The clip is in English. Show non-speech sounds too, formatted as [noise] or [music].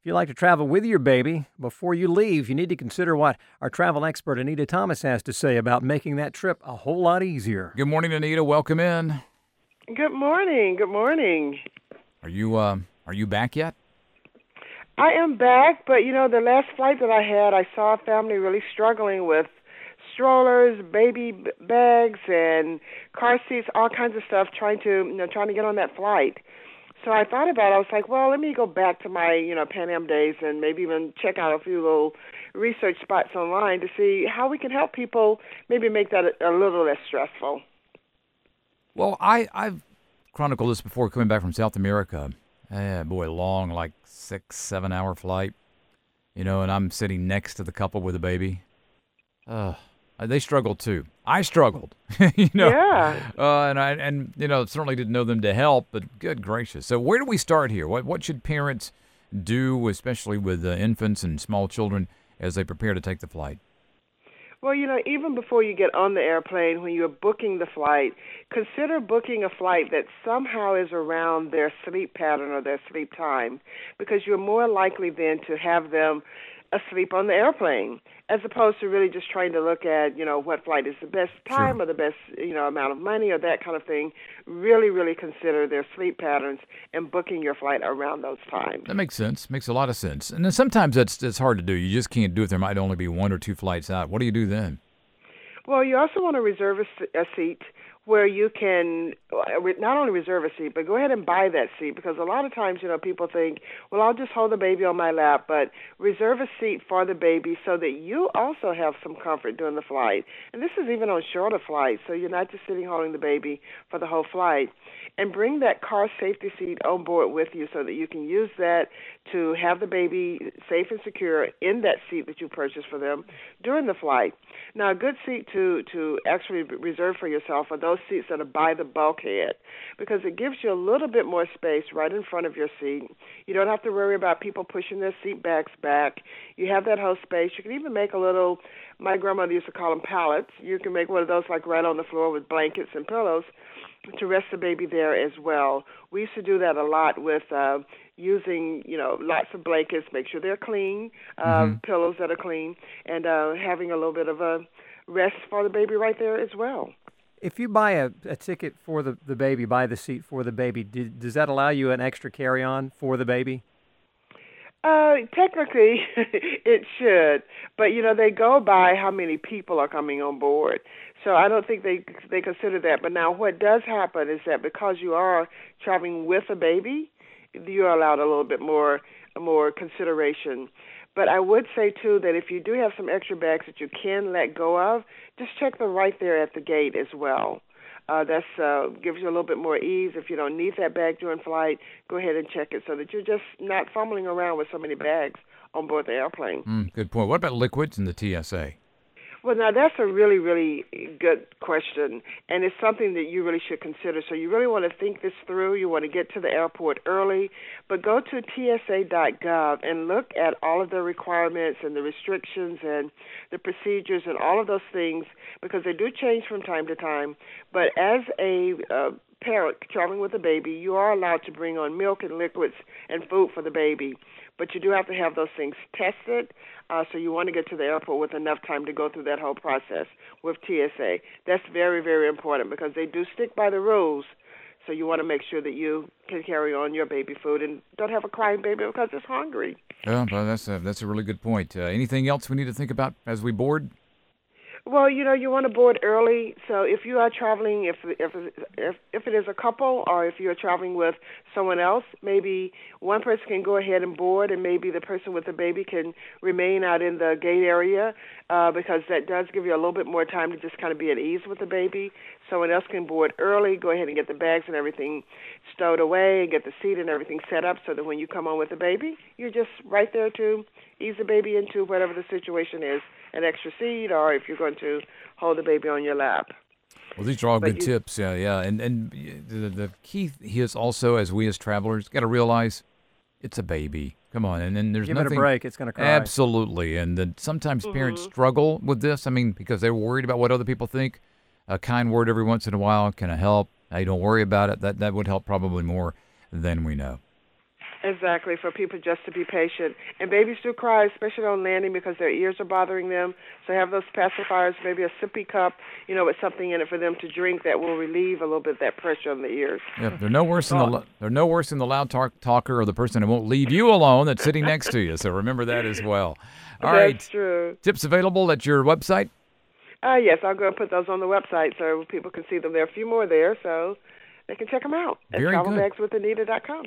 If you like to travel with your baby, before you leave, you need to consider what our travel expert Anita Thomas has to say about making that trip a whole lot easier. Good morning, Anita. Welcome in. Good morning. Good morning. Are you uh, are you back yet? I am back, but you know, the last flight that I had, I saw a family really struggling with strollers, baby bags, and car seats, all kinds of stuff, trying to you know trying to get on that flight. So I thought about it. I was like, well, let me go back to my you know Pan Am days and maybe even check out a few little research spots online to see how we can help people maybe make that a, a little less stressful. Well, I I've chronicled this before coming back from South America. Eh, boy, long, like six, seven hour flight. You know, and I'm sitting next to the couple with a baby. Uh, they struggled too. I struggled. [laughs] you know. Yeah. Uh, and I and you know certainly didn't know them to help, but good gracious. So where do we start here? What what should parents do, especially with uh, infants and small children, as they prepare to take the flight? Well, you know, even before you get on the airplane, when you're booking the flight, consider booking a flight that somehow is around their sleep pattern or their sleep time, because you're more likely then to have them asleep on the airplane as opposed to really just trying to look at you know what flight is the best time Sure. or the best you know amount of money or that kind of thing really really consider their sleep patterns and booking your flight around those times That makes sense. Makes a lot of sense. And then sometimes that's that's hard to do. You just can't do it. There might only be one or two flights out. What do you do then? Well, you also want to reserve a, s- a seat where you can uh, not only reserve a seat, but go ahead and buy that seat because a lot of times, you know, people think, well, I'll just hold the baby on my lap, but reserve a seat for the baby so that you also have some comfort during the flight. And this is even on shorter flights, so you're not just sitting holding the baby for the whole flight. And bring that car safety seat on board with you so that you can use that to have the baby safe and secure in that seat that you purchased for them during the flight. Now, a good seat to to actually reserve for yourself are those seats that are by the bulkhead because it gives you a little bit more space right in front of your seat. You don't have to worry about people pushing their seat backs back. You have that whole space. You can even make a little. My grandmother used to call them pallets. You can make one of those like right on the floor with blankets and pillows to rest the baby there as well. We used to do that a lot with uh, using, you know, lots of blankets, make sure they're clean, uh, pillows that are clean, and uh, having a little bit of a rest for the baby right there as well. If you buy a, a ticket for the, the baby, buy the seat for the baby, do, does that allow you an extra carry on for the baby? Uh, technically, [laughs] it should, but you know they go by how many people are coming on board. So I don't think they they consider that. But now, what does happen is that because you are traveling with a baby, you're allowed a little bit more more consideration. But I would say too that if you do have some extra bags that you can let go of, just check them right there at the gate as well. Uh, that's uh, gives you a little bit more ease. If you don't need that bag during flight, go ahead and check it so that you're just not fumbling around with so many bags on board the airplane. Mm, good point. What about liquids and the TSA? Well, now that's a really, really good question, and it's something that you really should consider. So you really want to think this through. You want to get to the airport early, but go to TSA.gov and look at all of the requirements and the restrictions and the procedures and all of those things because they do change from time to time. But as a uh, parent traveling with a baby, you are allowed to bring on milk and liquids and food for the baby. But you do have to have those things tested. Uh, so you want to get to the airport with enough time to go through that whole process with TSA. That's very, very important because they do stick by the rules. So you want to make sure that you can carry on your baby food and don't have a crying baby because it's hungry. Yeah, well, that's a, that's a really good point. Uh, anything else we need to think about as we board? Well, you know, you want to board early. So if you are traveling, if if if if it is a couple, or if you are traveling with someone else, maybe one person can go ahead and board, and maybe the person with the baby can remain out in the gate area, uh, because that does give you a little bit more time to just kind of be at ease with the baby. Someone else can board early, go ahead and get the bags and everything stowed away, and get the seat and everything set up, so that when you come on with the baby, you're just right there to ease the baby into whatever the situation is an extra seat or if you're going to hold the baby on your lap. Well, these are all But good you- tips. Yeah, yeah. And and the, the key is also, as we as travelers, got to realize it's a baby. Come on, and then there's Give it a break. It's going to cry. Absolutely, and then sometimes mm-hmm. parents struggle with this. I mean, because they're worried about what other people think. A kind word every once in a while can help. Hey, don't worry about it. That that would help probably more than we know. Exactly, for people just to be patient. And babies do cry, especially on landing because their ears are bothering them. So have those pacifiers, maybe a sippy cup, you know, with something in it for them to drink that will relieve a little bit of that pressure on the ears. Yeah, they're no worse than the they're no worse than the loud talk, talker or the person who won't leave you alone that's sitting next to you. So remember that as well. All That's right, true. tips available at your website. Uh, yes, I'll go and put those on the website so people can see them. There are a few more there, so they can check them out at Very travelbagswithanita.com.